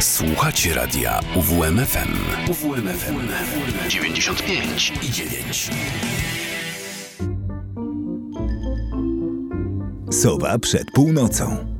Słuchacie radia UWMFM. UWMFM 95 i 9. Sowa przed północą.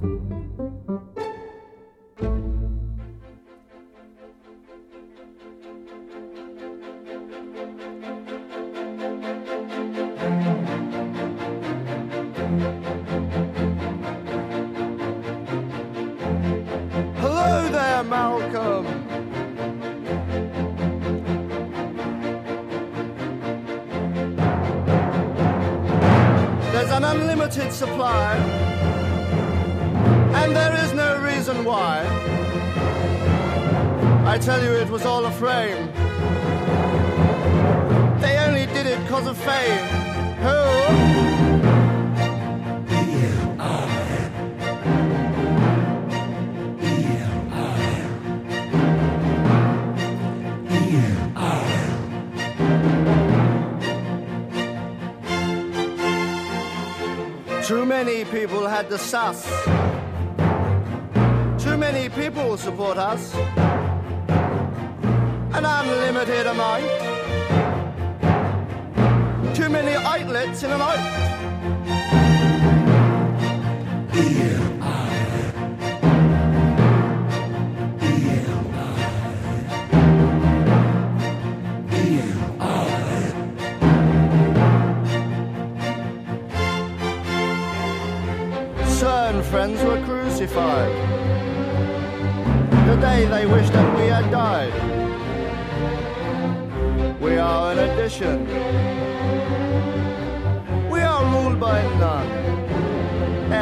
cachaça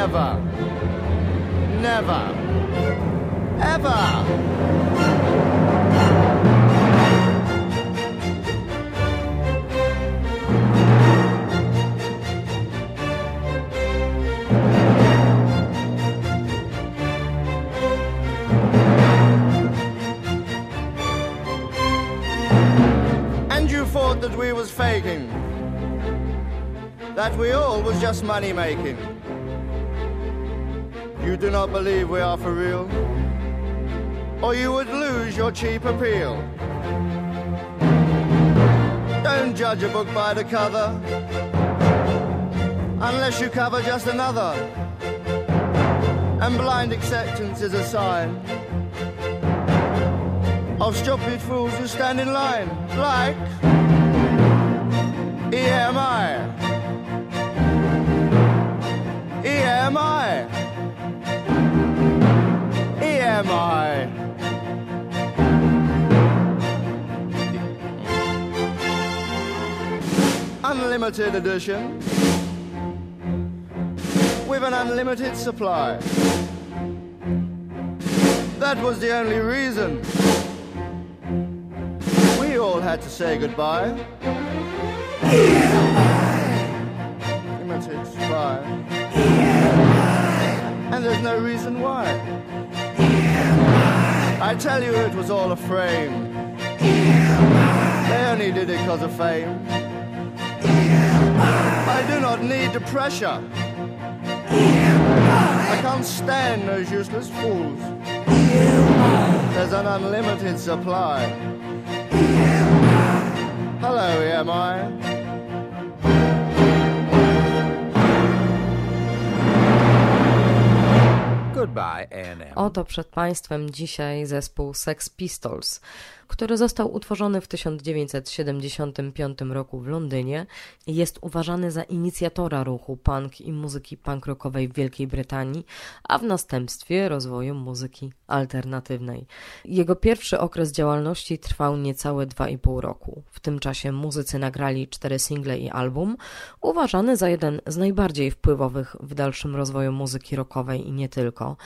Ever. Never. Ever. And you thought that we was faking. That we all was just money making. You do not believe we are for real? Or you would lose your cheap appeal. Don't judge a book by the cover. Unless you cover just another. And blind acceptance is a sign of stupid fools who stand in line, like EMI. EMI. EMI. Unlimited edition with an unlimited supply. That was the only reason we all had to say goodbye. Limited supply. And there's no reason why. I tell you, it was all a frame. They only did it because of fame. I do not need the pressure. I can't stand those useless fools. There's an unlimited supply. Hello, EMI. Goodbye. Oto przed Państwem dzisiaj zespół Sex Pistols, który został utworzony w 1975 roku w Londynie jest uważany za inicjatora ruchu punk i muzyki punk rockowej w Wielkiej Brytanii, a w następstwie rozwoju muzyki alternatywnej. Jego pierwszy okres działalności trwał niecałe 2,5 roku. W tym czasie muzycy nagrali cztery single i album, uważany za jeden z najbardziej wpływowych w dalszym rozwoju muzyki rockowej i nie tylko.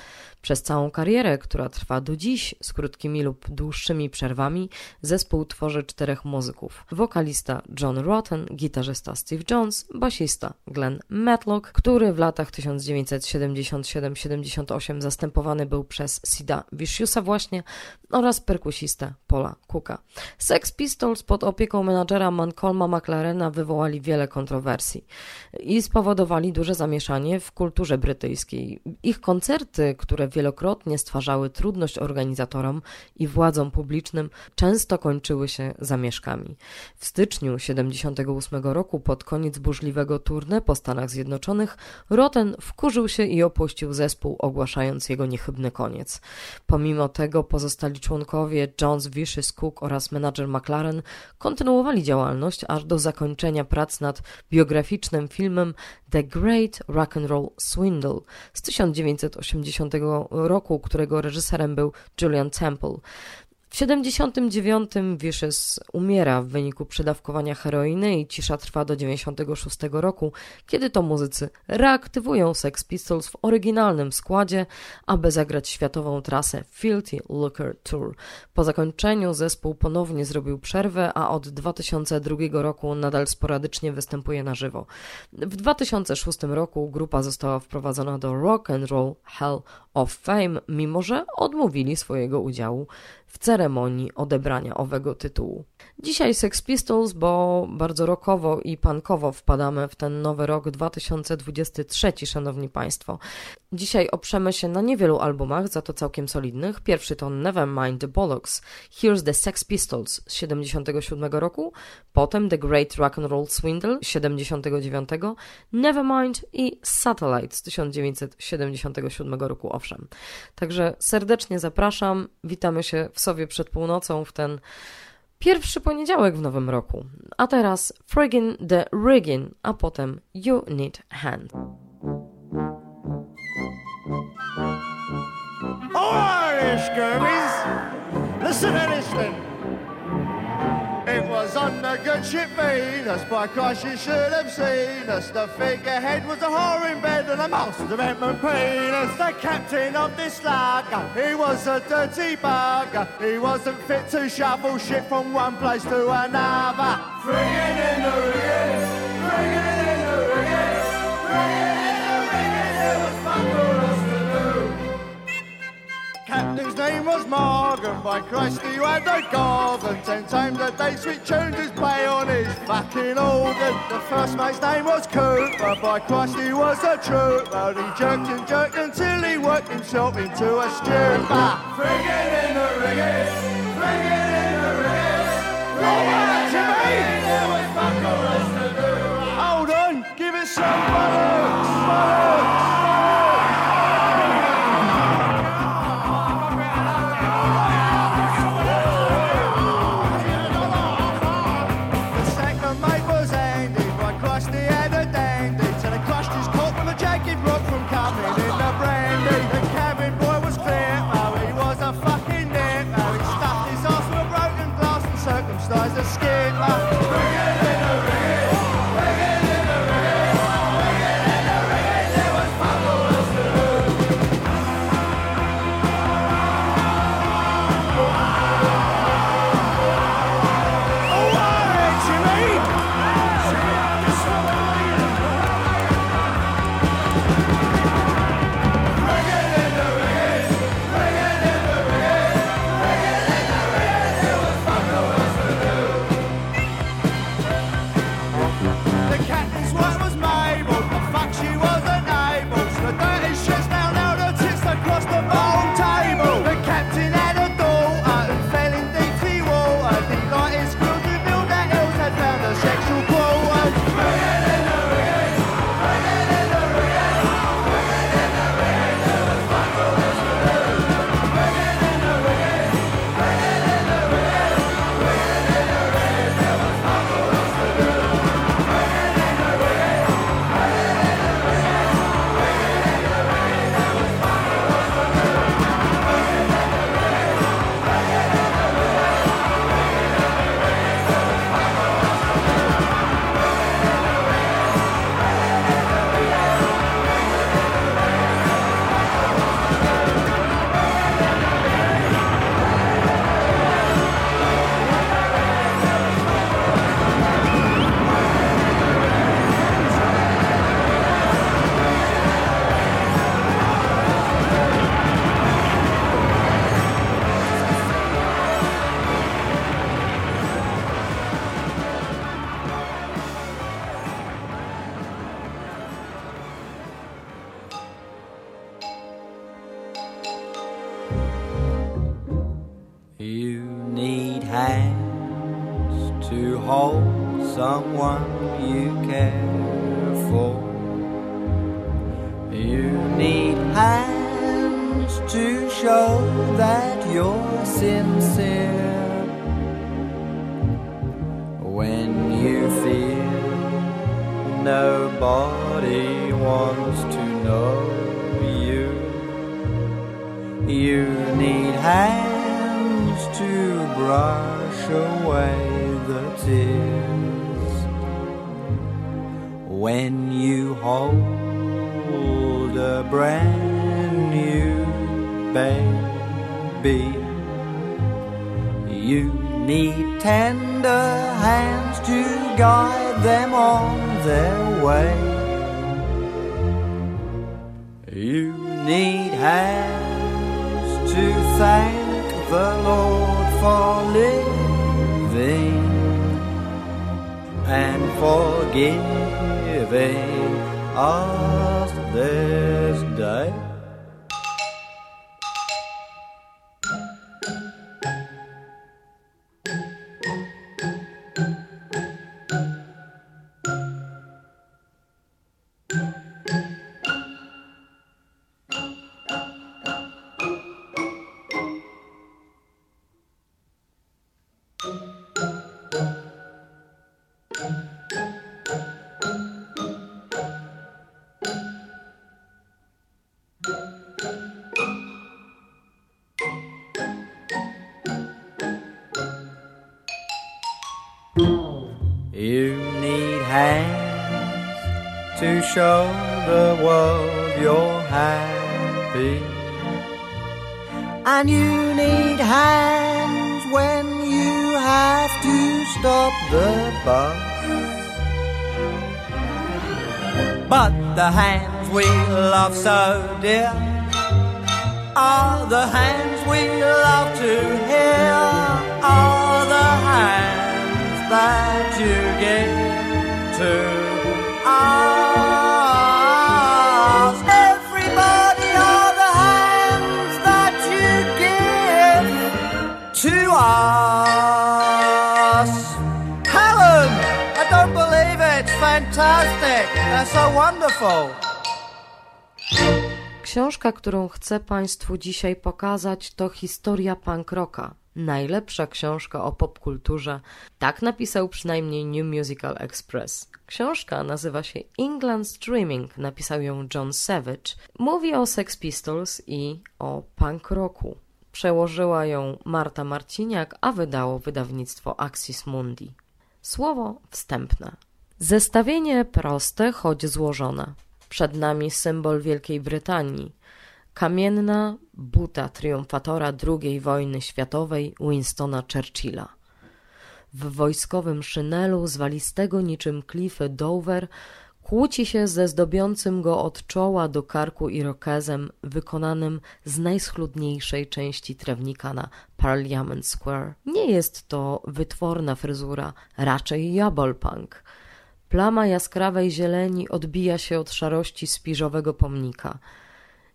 Przez całą karierę, która trwa do dziś, z krótkimi lub dłuższymi przerwami, zespół tworzy czterech muzyków. Wokalista John Rotten, gitarzysta Steve Jones, basista Glenn Matlock, który w latach 1977-78 zastępowany był przez Sida Viciousa właśnie oraz perkusistę Paula Cooka. Sex Pistols pod opieką menadżera Malcolma McLarena wywołali wiele kontrowersji i spowodowali duże zamieszanie w kulturze brytyjskiej. Ich koncerty, które wielokrotnie stwarzały trudność organizatorom i władzom publicznym, często kończyły się zamieszkami. W styczniu 78 roku, pod koniec burzliwego tournée po Stanach Zjednoczonych, Roten wkurzył się i opuścił zespół, ogłaszając jego niechybny koniec. Pomimo tego pozostali członkowie Jones, Vicious, Cook oraz menadżer McLaren kontynuowali działalność aż do zakończenia prac nad biograficznym filmem The Great Rock and Roll Swindle z 1980 roku, którego reżyserem był Julian Temple. W 79 Vicious umiera w wyniku przedawkowania heroiny i cisza trwa do 96 roku, kiedy to muzycy reaktywują Sex Pistols w oryginalnym składzie, aby zagrać światową trasę Filthy Looker Tour. Po zakończeniu zespół ponownie zrobił przerwę, a od 2002 roku nadal sporadycznie występuje na żywo. W 2006 roku grupa została wprowadzona do Rock and Roll Hall of Fame, mimo że odmówili swojego udziału w ceremonii odebrania owego tytułu. Dzisiaj Sex Pistols, bo bardzo rockowo i punkowo wpadamy w ten nowy rok 2023, szanowni państwo. Dzisiaj oprzemy się na niewielu albumach, za to całkiem solidnych. Pierwszy to Nevermind the Bollocks, Here's the Sex Pistols z 77 roku, potem The Great Rock and Roll Swindle z 79, Nevermind i Satellite z 1977 roku, owszem. Także serdecznie zapraszam, witamy się w sobie przed północą w ten Pierwszy poniedziałek w nowym roku. A teraz Friggin the Riggin, a potem You Need Hand. Alright, Scurvies. Listen to this then. It was on the good ship Venus, by Christ you should have seen us. The figurehead was a whore in bed and the master of Edmund Penis. The captain of this lager, he was a dirty bugger. He wasn't fit to shovel shit from one place to another. Friggin' in the rigging, friggin' Captain's name was Morgan, by Christ he had a garden. Ten times a day sweet tunes his play on his fucking organ. The first mate's name was Cooper, by Christ he was a trooper. He jerked and jerked until he worked himself into a stupor. Friggin' in the rigging, You need hands to show the world you're happy. And you need hands when you have to stop the bus. But the hands we love so dear are the hands we love to hear, are the hands that you give to us. Everybody are the hands that you give to us. Helen, I don't believe it. It's fantastic. They're so wonderful. Książka, którą chcę Państwu dzisiaj pokazać, to historia punk rocka. Najlepsza książka o popkulturze. Tak napisał przynajmniej New Musical Express. Książka nazywa się England Streaming, napisał ją John Savage. Mówi o Sex Pistols i o punk rocku. Przełożyła ją Marta Marciniak, a wydało wydawnictwo Axis Mundi. Słowo wstępne. Zestawienie proste, choć złożone. Przed nami symbol Wielkiej Brytanii. Kamienna buta triumfatora II wojny światowej Winstona Churchilla. W wojskowym szynelu zwalistego niczym klify Dover kłóci się ze zdobiącym go od czoła do karku irokezem wykonanym z najschludniejszej części trawnika na Parliament Square. Nie jest to wytworna fryzura, raczej jabolpunk. Plama jaskrawej zieleni odbija się od szarości spiżowego pomnika.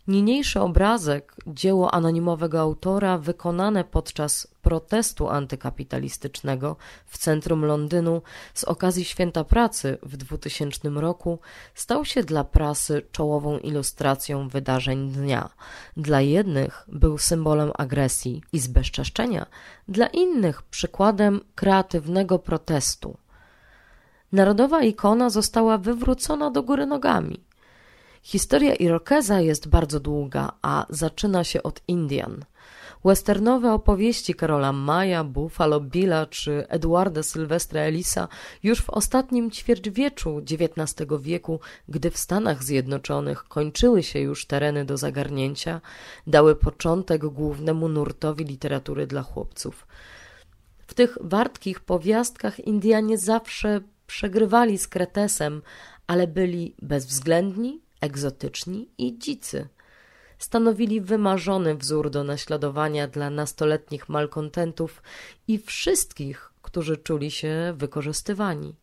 Niniejszy obrazek, dzieło anonimowego autora, wykonane podczas protestu antykapitalistycznego w centrum Londynu z okazji Święta Pracy w 2000 roku, stał się dla prasy czołową ilustracją wydarzeń dnia. Dla jednych był symbolem agresji i zbezczeszczenia, dla innych przykładem kreatywnego protestu. Narodowa ikona została wywrócona do góry nogami. Historia Irokeza jest bardzo długa, a zaczyna się od Indian. Westernowe opowieści Karola Maya, Buffalo Billa czy Eduarda Sylwestra Elisa już w ostatnim ćwierćwieczu XIX wieku, gdy w Stanach Zjednoczonych kończyły się już tereny do zagarnięcia, dały początek głównemu nurtowi literatury dla chłopców. W tych wartkich powiastkach Indianie zawsze przegrywali z Kretesem, ale byli bezwzględni, egzotyczni i dzicy. Stanowili wymarzony wzór do naśladowania dla nastoletnich malkontentów i wszystkich, którzy czuli się wykorzystywani.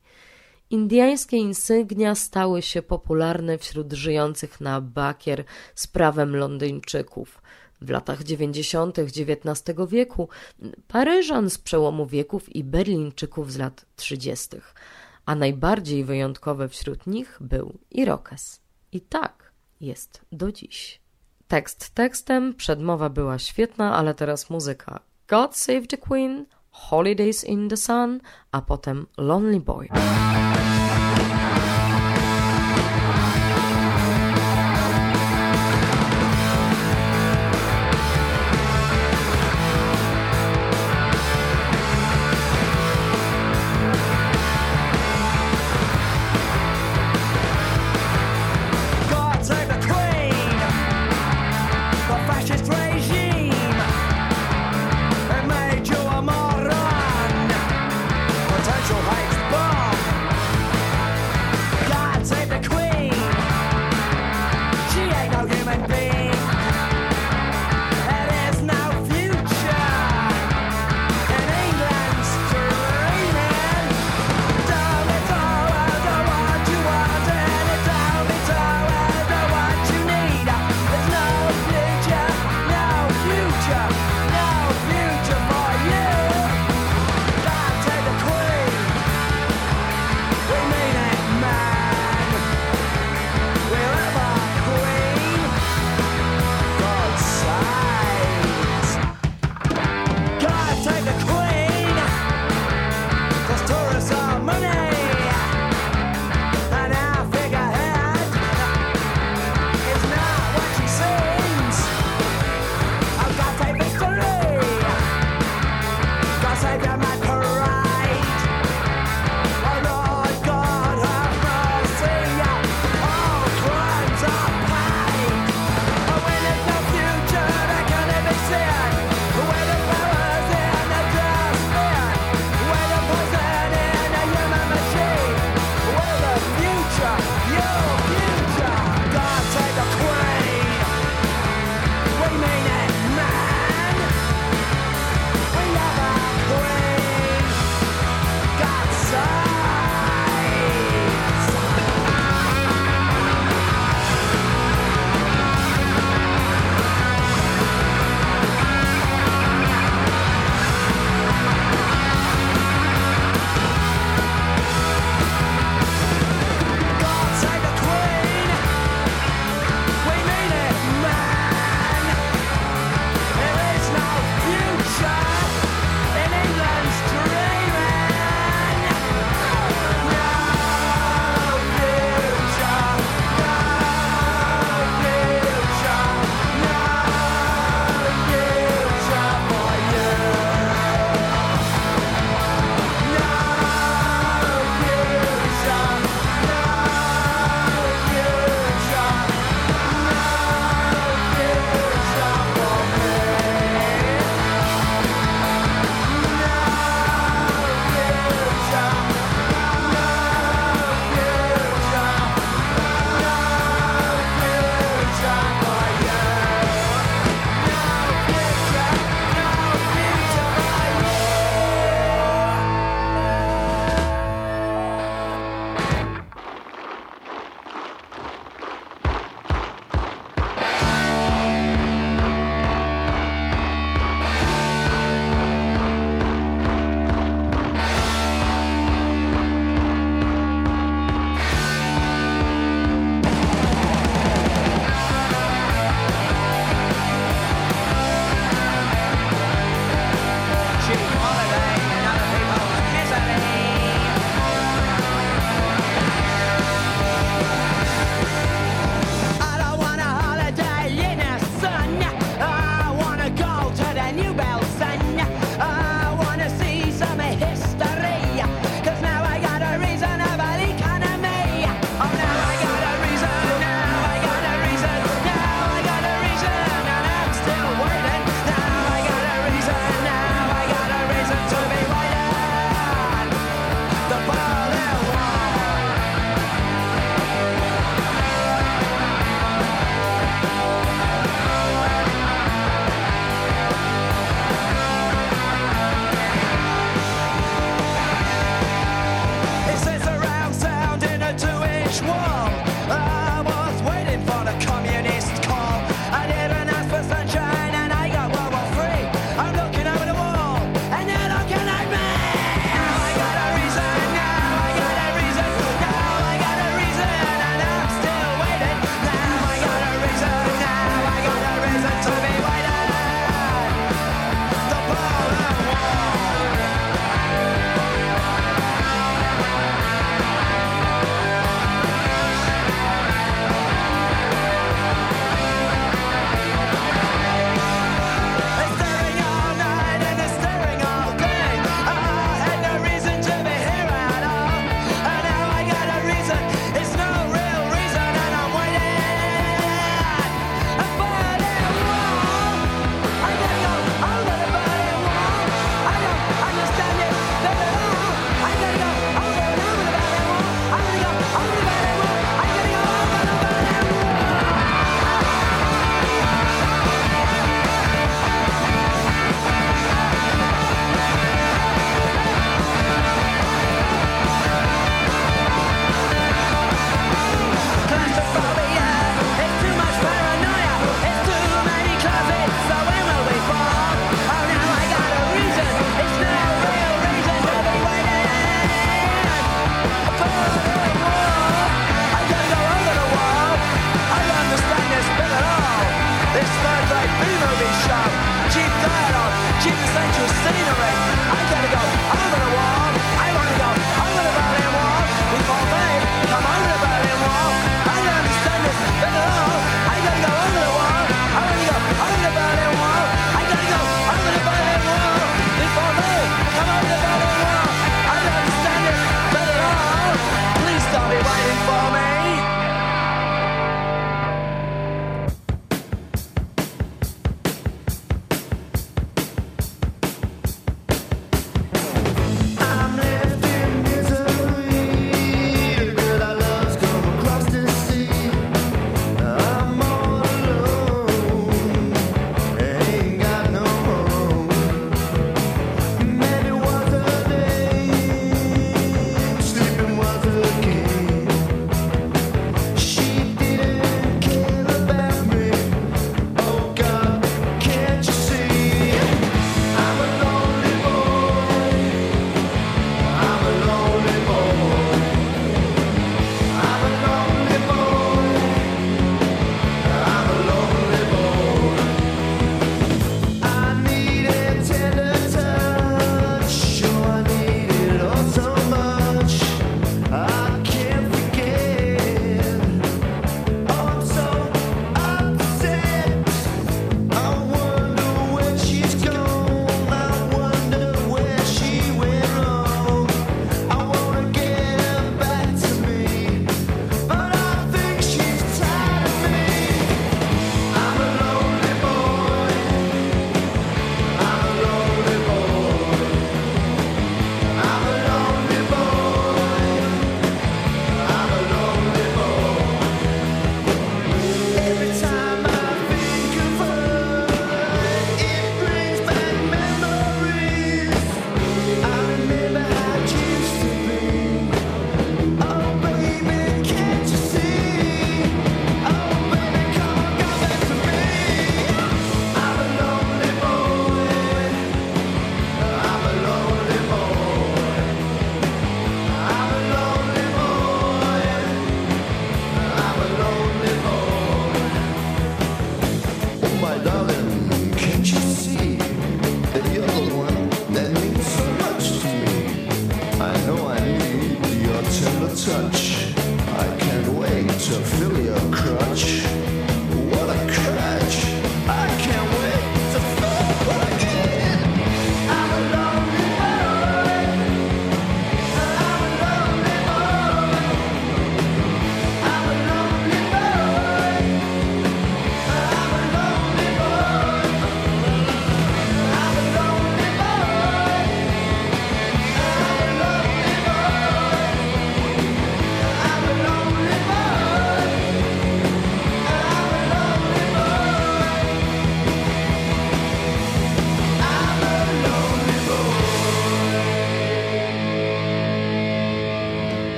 Indiańskie insygnia stały się popularne wśród żyjących na bakier z prawem Londyńczyków. W latach 90. XIX wieku Paryżan z przełomu wieków i Berlińczyków z lat 30., a najbardziej wyjątkowe wśród nich był Irokes. I tak jest do dziś. Tekst tekstem, przedmowa była świetna, ale teraz muzyka. God Save the Queen, Holidays in the Sun, a potem Lonely Boy.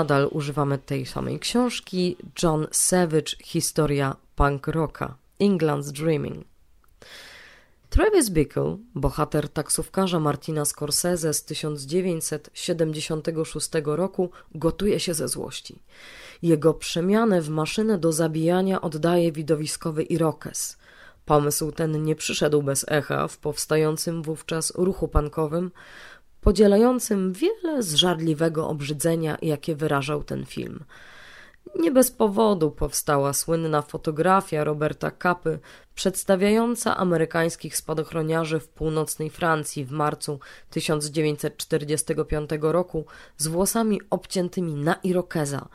Nadal używamy tej samej książki. John Savage, Historia punk rocka. England's Dreaming. Travis Bickle, bohater taksówkarza Martina Scorsese z 1976 roku, gotuje się ze złości. Jego przemianę w maszynę do zabijania oddaje widowiskowy Irokes. Pomysł ten nie przyszedł bez echa w powstającym wówczas ruchu pankowym, podzielającym wiele z żarliwego obrzydzenia, jakie wyrażał ten film. Nie bez powodu powstała słynna fotografia Roberta Kapy przedstawiająca amerykańskich spadochroniarzy w północnej Francji w marcu 1945 roku z włosami obciętymi na irokeza,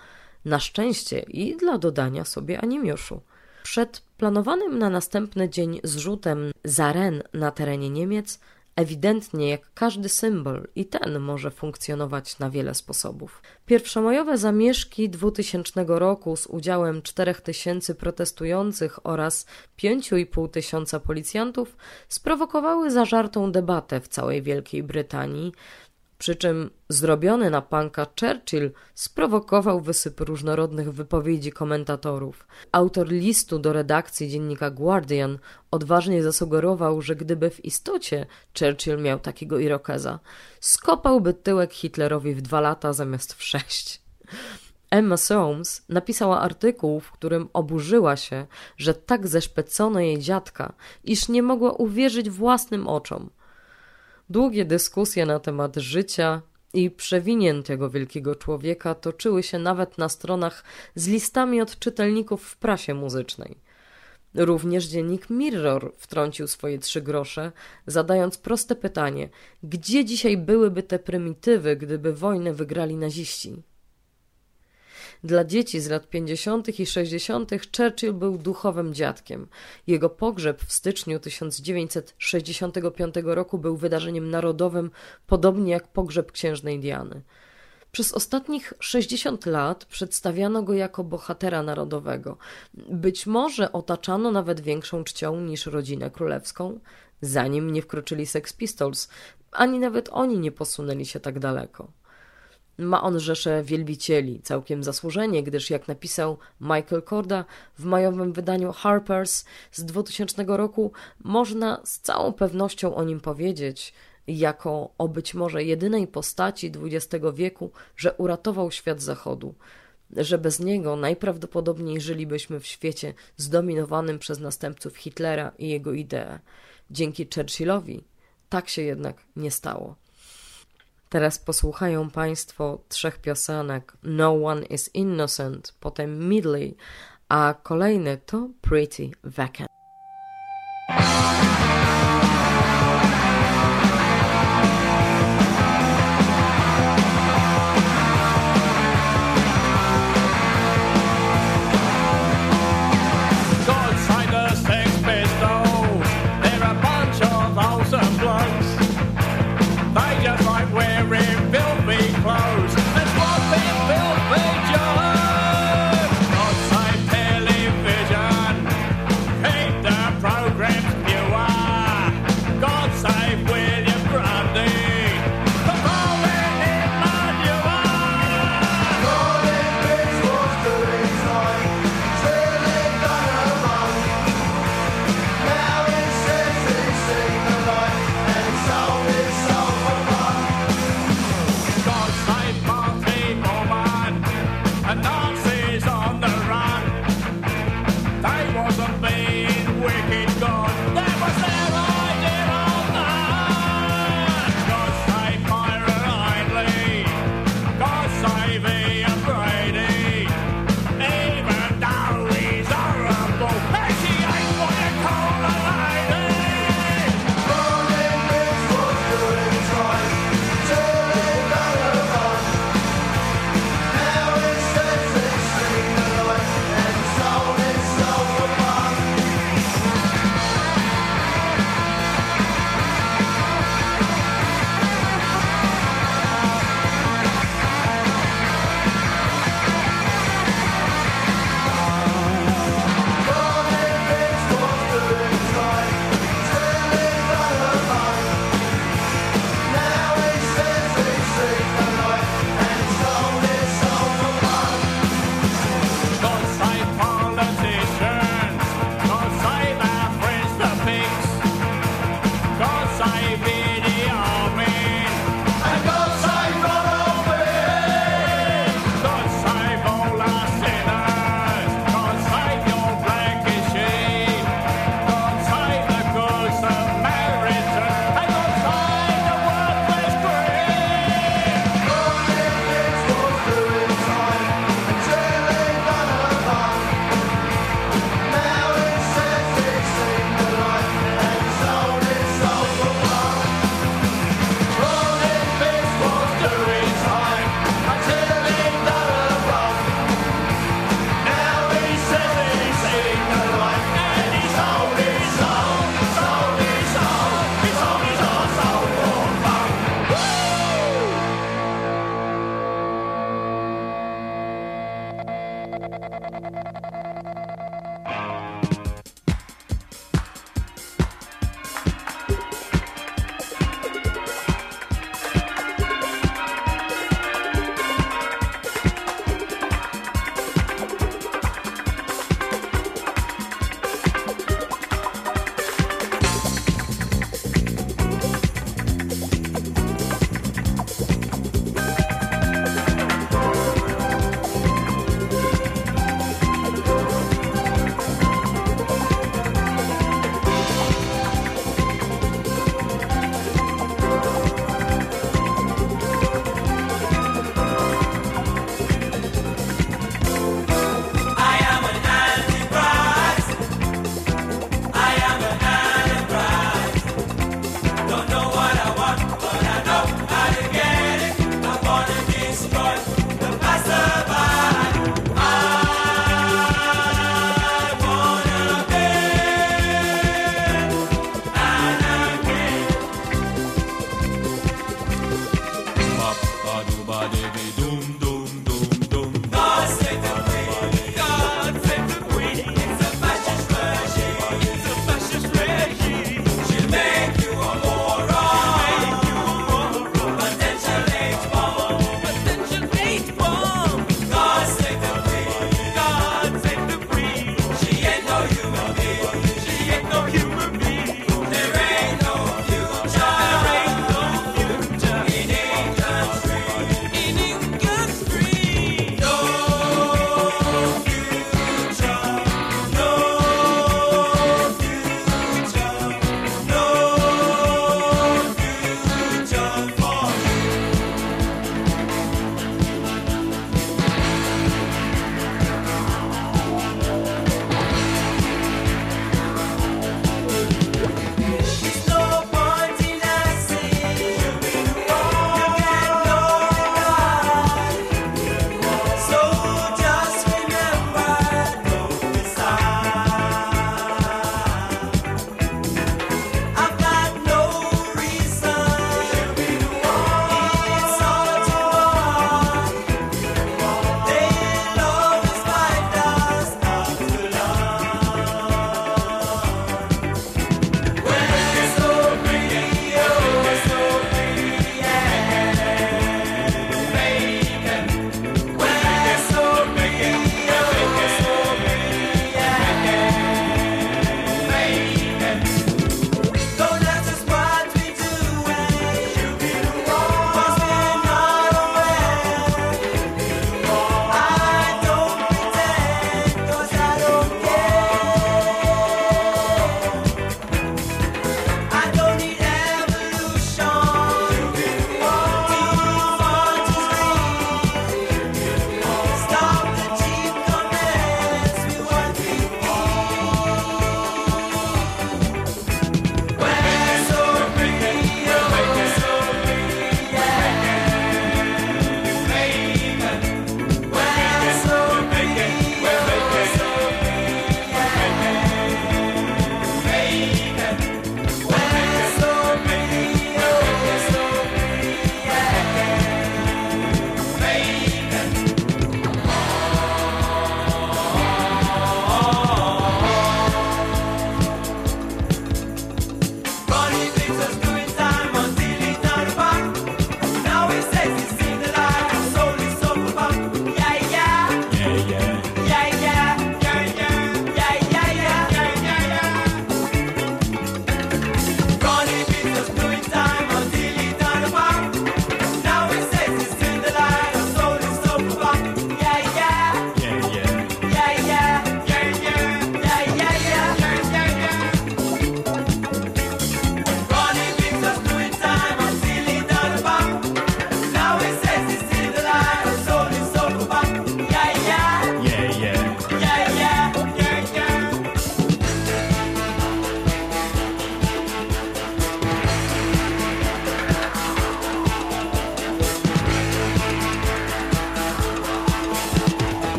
na szczęście i dla dodania sobie animiuszu. Przed planowanym na następny dzień zrzutem za Ren na terenie Niemiec Ewidentnie, jak każdy symbol, i ten może funkcjonować na wiele sposobów. Pierwszomajowe zamieszki 2000 roku z udziałem 4000 protestujących oraz 5,5 tysiąca policjantów sprowokowały zażartą debatę w całej Wielkiej Brytanii, przy czym zrobiony na panka Churchill sprowokował wysyp różnorodnych wypowiedzi komentatorów. Autor listu do redakcji dziennika Guardian odważnie zasugerował, że gdyby w istocie Churchill miał takiego irokeza, skopałby tyłek Hitlerowi w dwa lata zamiast w sześć. Emma Soames napisała artykuł, w którym oburzyła się, że tak zeszpecono jej dziadka, iż nie mogła uwierzyć własnym oczom – Długie dyskusje na temat życia i przewinien tego wielkiego człowieka toczyły się nawet na stronach z listami od czytelników w prasie muzycznej. Również dziennik Mirror wtrącił swoje trzy grosze, zadając proste pytanie: gdzie dzisiaj byłyby te prymitywy, gdyby wojnę wygrali naziści? Dla dzieci z lat 50. i 60. Churchill był duchowym dziadkiem. Jego pogrzeb w styczniu 1965 roku był wydarzeniem narodowym, podobnie jak pogrzeb księżnej Diany. Przez ostatnich 60 lat przedstawiano go jako bohatera narodowego. Być może otaczano nawet większą czcią niż rodzinę królewską, zanim nie wkroczyli Sex Pistols, ani nawet oni nie posunęli się tak daleko. Ma on rzeszę wielbicieli, całkiem zasłużenie, gdyż jak napisał Michael Korda w majowym wydaniu Harper's z 2000 roku, można z całą pewnością o nim powiedzieć, jako o być może jedynej postaci XX wieku, że uratował świat zachodu, że bez niego najprawdopodobniej żylibyśmy w świecie zdominowanym przez następców Hitlera i jego idee. Dzięki Churchillowi tak się jednak nie stało. Teraz posłuchają Państwo trzech piosenek No One Is Innocent, potem Midley, a kolejny to Pretty Vacant.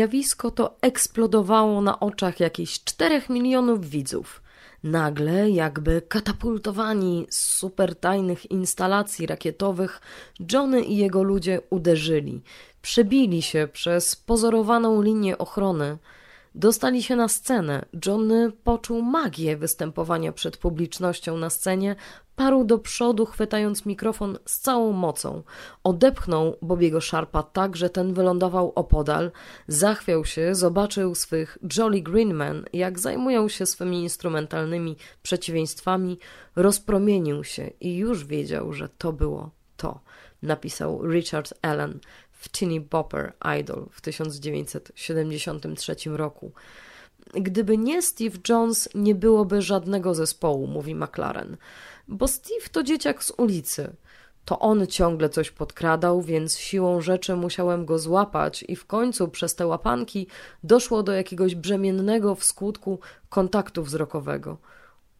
Zjawisko to eksplodowało na oczach jakichś 4 milionów widzów. Nagle, jakby katapultowani z supertajnych instalacji rakietowych, Johnny i jego ludzie uderzyli. Przebili się przez pozorowaną linię ochrony. Dostali się na scenę. Johnny poczuł magię występowania przed publicznością na scenie, parł do przodu, chwytając mikrofon z całą mocą. Odepchnął Bobiego Sharpa tak, że ten wylądował opodal, zachwiał się, zobaczył swych Jolly Greenmen, jak zajmują się swymi instrumentalnymi przeciwieństwami, rozpromienił się i już wiedział, że to było to, napisał Richard Allen w Teeny Bopper Idol w 1973 roku. Gdyby nie Steve Jones, nie byłoby żadnego zespołu, mówi McLaren, bo Steve to dzieciak z ulicy. To on ciągle coś podkradał, więc siłą rzeczy musiałem go złapać, i w końcu przez te łapanki doszło do jakiegoś brzemiennego w skutku kontaktu wzrokowego.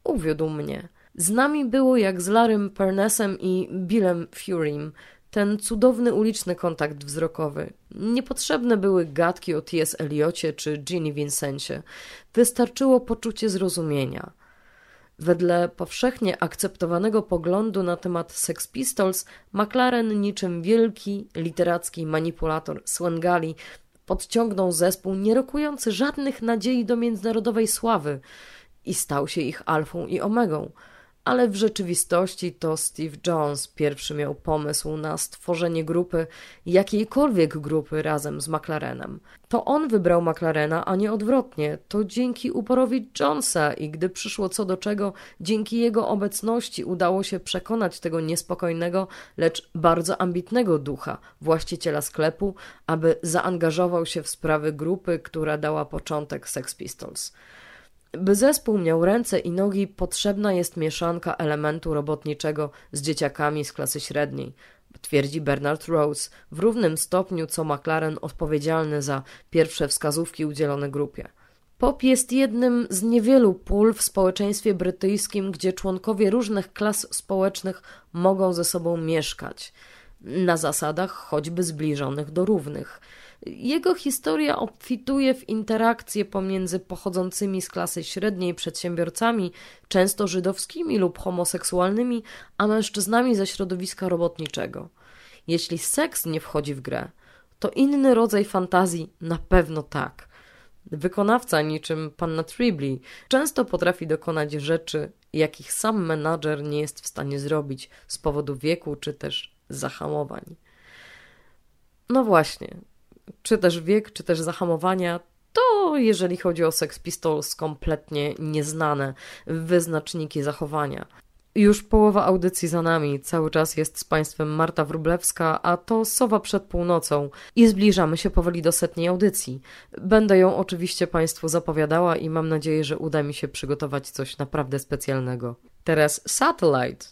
Uwiódł mnie. Z nami było jak z Larym Pernessem i Billem Furym, ten cudowny uliczny kontakt wzrokowy. Niepotrzebne były gadki o T.S. Eliocie czy Ginny Vincencie. Wystarczyło poczucie zrozumienia. Wedle powszechnie akceptowanego poglądu na temat Sex Pistols, McLaren niczym wielki literacki manipulator Swengali podciągnął zespół nie rokujący żadnych nadziei do międzynarodowej sławy i stał się ich alfą i omegą – ale w rzeczywistości to Steve Jones pierwszy miał pomysł na stworzenie grupy, jakiejkolwiek grupy razem z McLarenem. To on wybrał McLarena, a nie odwrotnie. To dzięki uporowi Jonesa i gdy przyszło co do czego, dzięki jego obecności udało się przekonać tego niespokojnego, lecz bardzo ambitnego ducha, właściciela sklepu, aby zaangażował się w sprawy grupy, która dała początek Sex Pistols. By zespół miał ręce i nogi, potrzebna jest mieszanka elementu robotniczego z dzieciakami z klasy średniej, twierdzi Bernard Rose, w równym stopniu co McLaren odpowiedzialny za pierwsze wskazówki udzielone grupie. Pop jest jednym z niewielu pól w społeczeństwie brytyjskim, gdzie członkowie różnych klas społecznych mogą ze sobą mieszkać, na zasadach choćby zbliżonych do równych – jego historia obfituje w interakcje pomiędzy pochodzącymi z klasy średniej przedsiębiorcami, często żydowskimi lub homoseksualnymi, a mężczyznami ze środowiska robotniczego. Jeśli seks nie wchodzi w grę, to inny rodzaj fantazji na pewno tak. Wykonawca, niczym panna Tribbley, często potrafi dokonać rzeczy, jakich sam menadżer nie jest w stanie zrobić z powodu wieku czy też zahamowań. No właśnie, czy też wiek, czy też zahamowania, to jeżeli chodzi o Sex Pistols, kompletnie nieznane wyznaczniki zachowania. Już połowa audycji za nami, cały czas jest z Państwem Marta Wrublewska, a to Sowa przed północą i zbliżamy się powoli do setniej audycji. Będę ją oczywiście Państwu zapowiadała i mam nadzieję, że uda mi się przygotować coś naprawdę specjalnego. Teraz Satellite.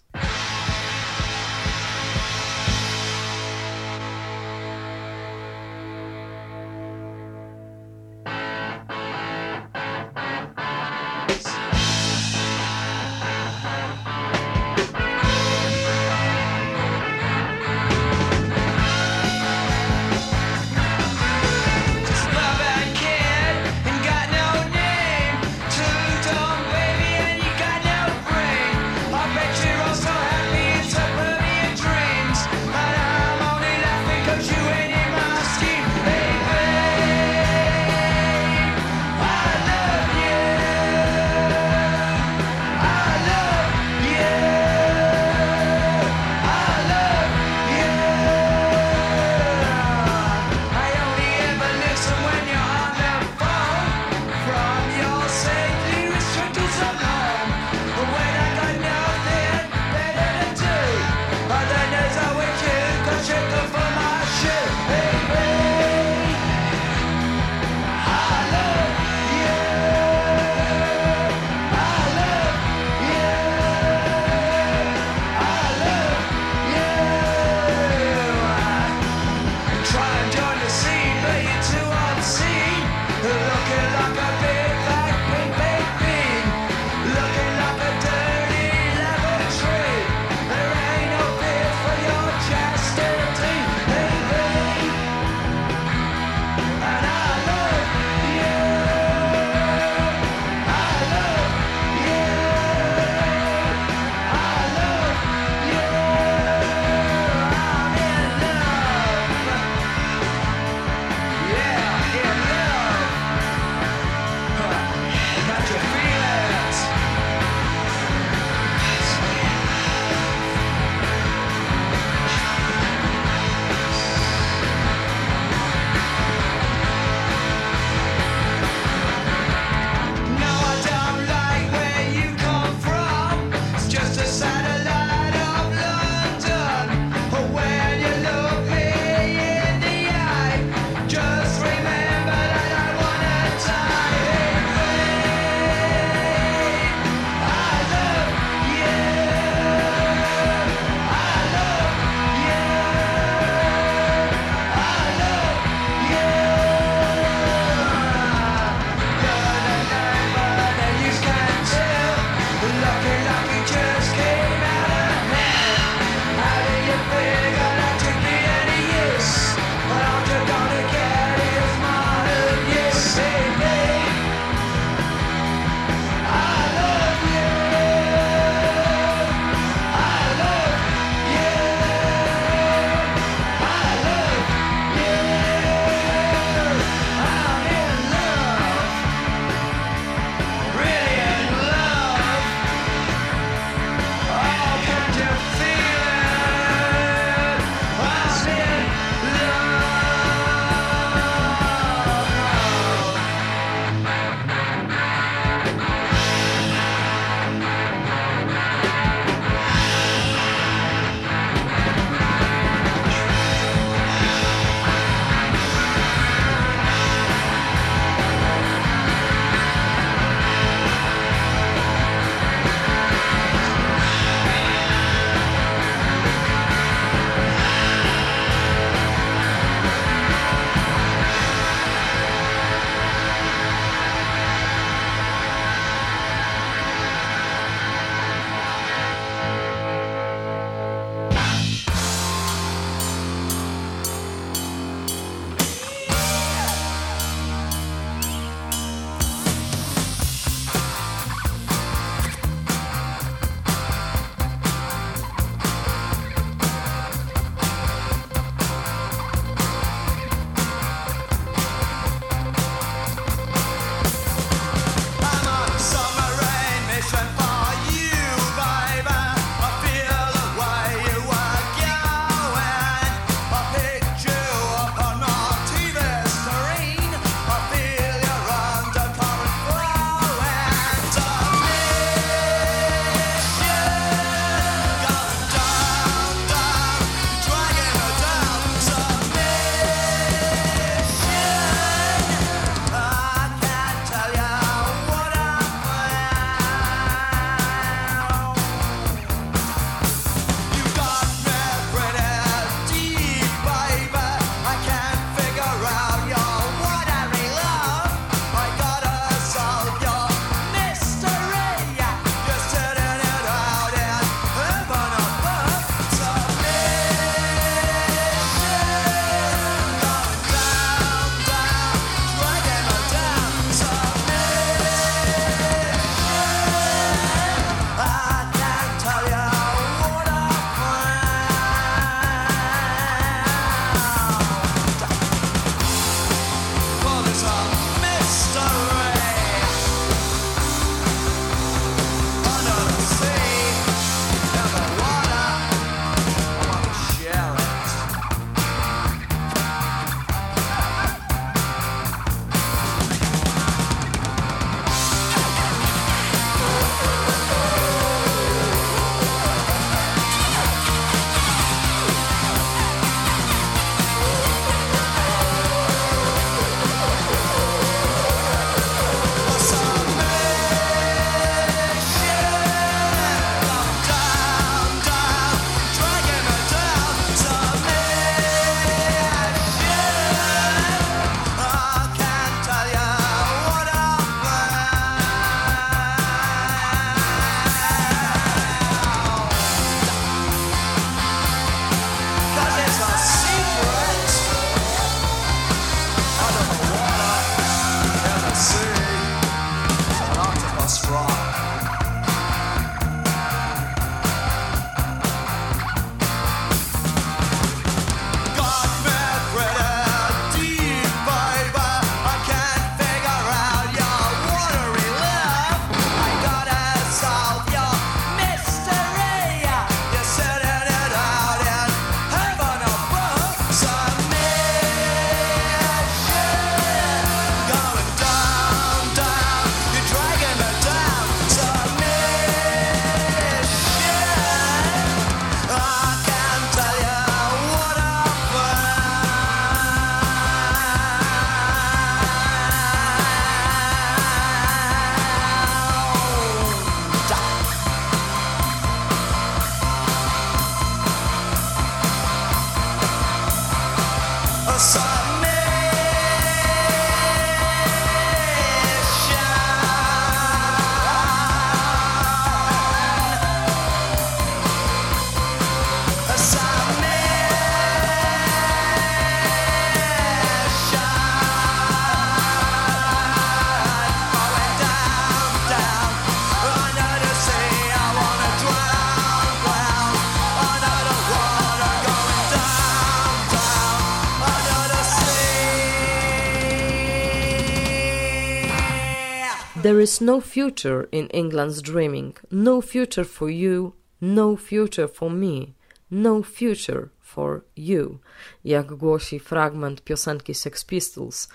There is no future in England's dreaming, no future for you, no future for me, no future for you, jak głosi fragment piosenki Sex Pistols.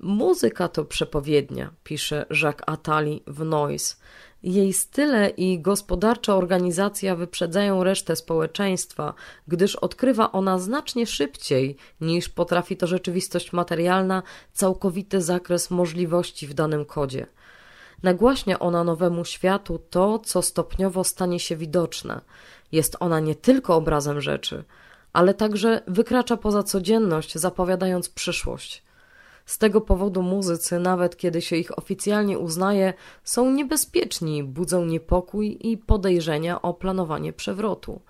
Muzyka to przepowiednia, pisze Jacques Attali w Noise. Jej style i gospodarcza organizacja wyprzedzają resztę społeczeństwa, gdyż odkrywa ona znacznie szybciej niż potrafi to rzeczywistość materialna całkowity zakres możliwości w danym kodzie. Nagłaśnia ona nowemu światu to, co stopniowo stanie się widoczne. Jest ona nie tylko obrazem rzeczy, ale także wykracza poza codzienność, zapowiadając przyszłość. Z tego powodu muzycy, nawet kiedy się ich oficjalnie uznaje, są niebezpieczni, budzą niepokój i podejrzenia o planowanie przewrotu.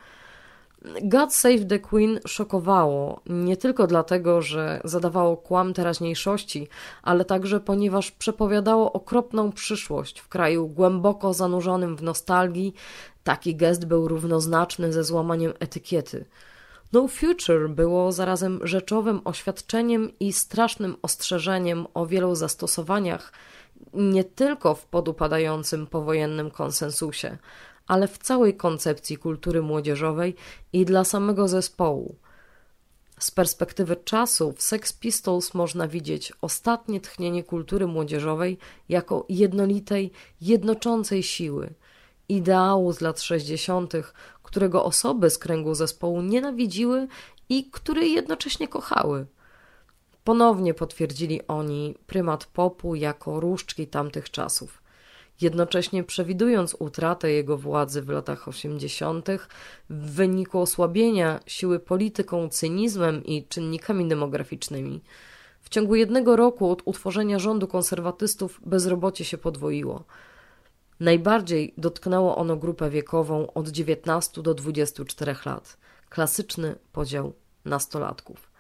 God Save the Queen szokowało nie tylko dlatego, że zadawało kłam teraźniejszości, ale także ponieważ przepowiadało okropną przyszłość w kraju głęboko zanurzonym w nostalgii. Taki gest był równoznaczny ze złamaniem etykiety. No Future było zarazem rzeczowym oświadczeniem i strasznym ostrzeżeniem o wielu zastosowaniach, nie tylko w podupadającym powojennym konsensusie, ale w całej koncepcji kultury młodzieżowej i dla samego zespołu. Z perspektywy czasu w Sex Pistols można widzieć ostatnie tchnienie kultury młodzieżowej jako jednolitej, jednoczącej siły, ideału z lat 60., którego osoby z kręgu zespołu nienawidziły i który jednocześnie kochały. Ponownie potwierdzili oni prymat popu jako różdżki tamtych czasów. Jednocześnie przewidując utratę jego władzy w latach 80., w wyniku osłabienia siły polityką, cynizmem i czynnikami demograficznymi, w ciągu jednego roku od utworzenia rządu konserwatystów bezrobocie się podwoiło. Najbardziej dotknęło ono grupę wiekową od 19 do 24 lat. Klasyczny podział nastolatków.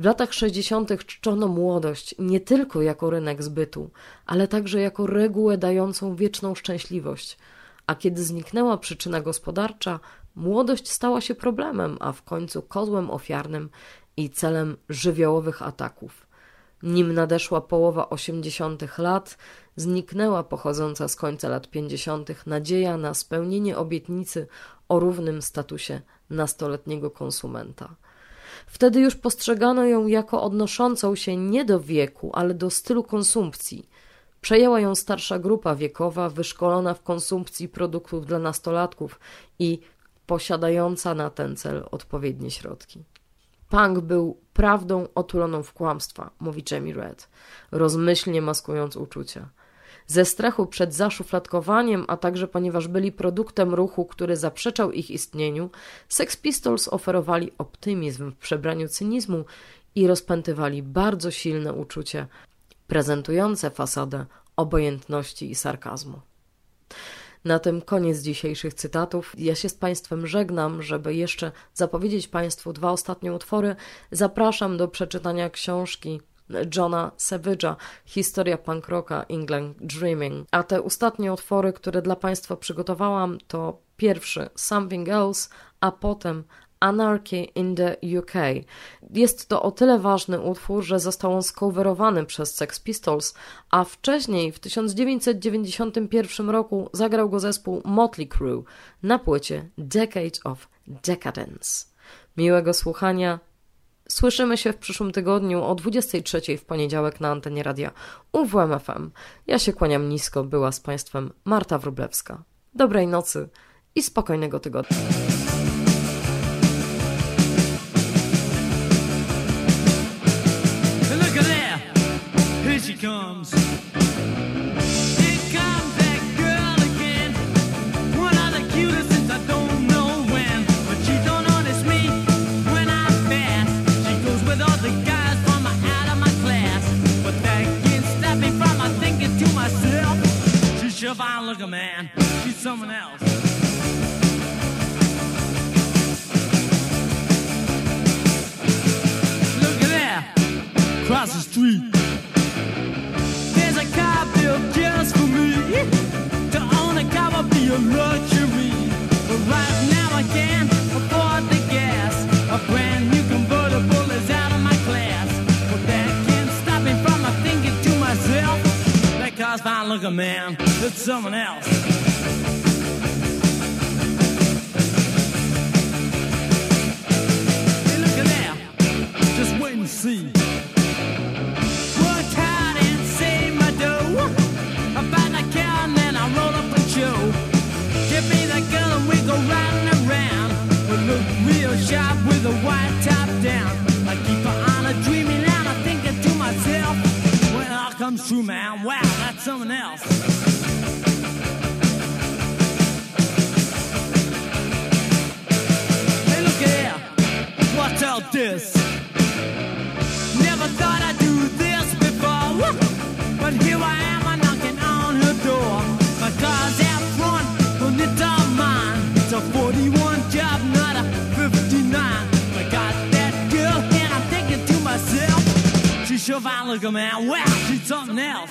W latach 60. czczono młodość nie tylko jako rynek zbytu, ale także jako regułę dającą wieczną szczęśliwość. A kiedy zniknęła przyczyna gospodarcza, młodość stała się problemem, a w końcu kozłem ofiarnym i celem żywiołowych ataków. Nim nadeszła połowa 80. lat, zniknęła pochodząca z końca lat 50. nadzieja na spełnienie obietnicy o równym statusie nastoletniego konsumenta. Wtedy już postrzegano ją jako odnoszącą się nie do wieku, ale do stylu konsumpcji. Przejęła ją starsza grupa wiekowa, wyszkolona w konsumpcji produktów dla nastolatków i posiadająca na ten cel odpowiednie środki. Punk był prawdą otuloną w kłamstwa, mówi Jamie Red, rozmyślnie maskując uczucia. Ze strachu przed zaszufladkowaniem, a także ponieważ byli produktem ruchu, który zaprzeczał ich istnieniu, Sex Pistols oferowali optymizm w przebraniu cynizmu i rozpętywali bardzo silne uczucia, prezentujące fasadę obojętności i sarkazmu. Na tym koniec dzisiejszych cytatów. Ja się z Państwem żegnam, żeby jeszcze zapowiedzieć Państwu dwa ostatnie utwory. Zapraszam do przeczytania książki Johna Savage'a Historia punk rocka England Dreaming. A te ostatnie utwory, które dla Państwa przygotowałam, to pierwszy Something Else, a potem Anarchy in the UK. Jest to o tyle ważny utwór, że został on skowerowany przez Sex Pistols, a wcześniej w 1991 roku zagrał go zespół Motley Crue na płycie Decade of Decadence. Miłego słuchania. Słyszymy się w przyszłym tygodniu o 23 w poniedziałek na antenie radia UWMFM. Ja się kłaniam nisko, była z Państwem Marta Wrublewska. Dobrej nocy i spokojnego tygodnia. comes. Looking man. It's someone else. Hey, look at there. Just wait and see. Worked hard and saved my dough. I buy the car and then I roll up a show. Give me the gun and we go riding around. We look real sharp with a white top down. I keep on a dreaming and I thinking to myself, when all comes true, man, wow, someone else. Hey, look here, what's all this? Never thought I'd do this before, but here I am, knocking on her door. My car's out front, and it's all mine. It's a 41 job, not a 59. I got that girl, and I'm thinking to myself, she's sure fine looking, man. Wow, she's something else.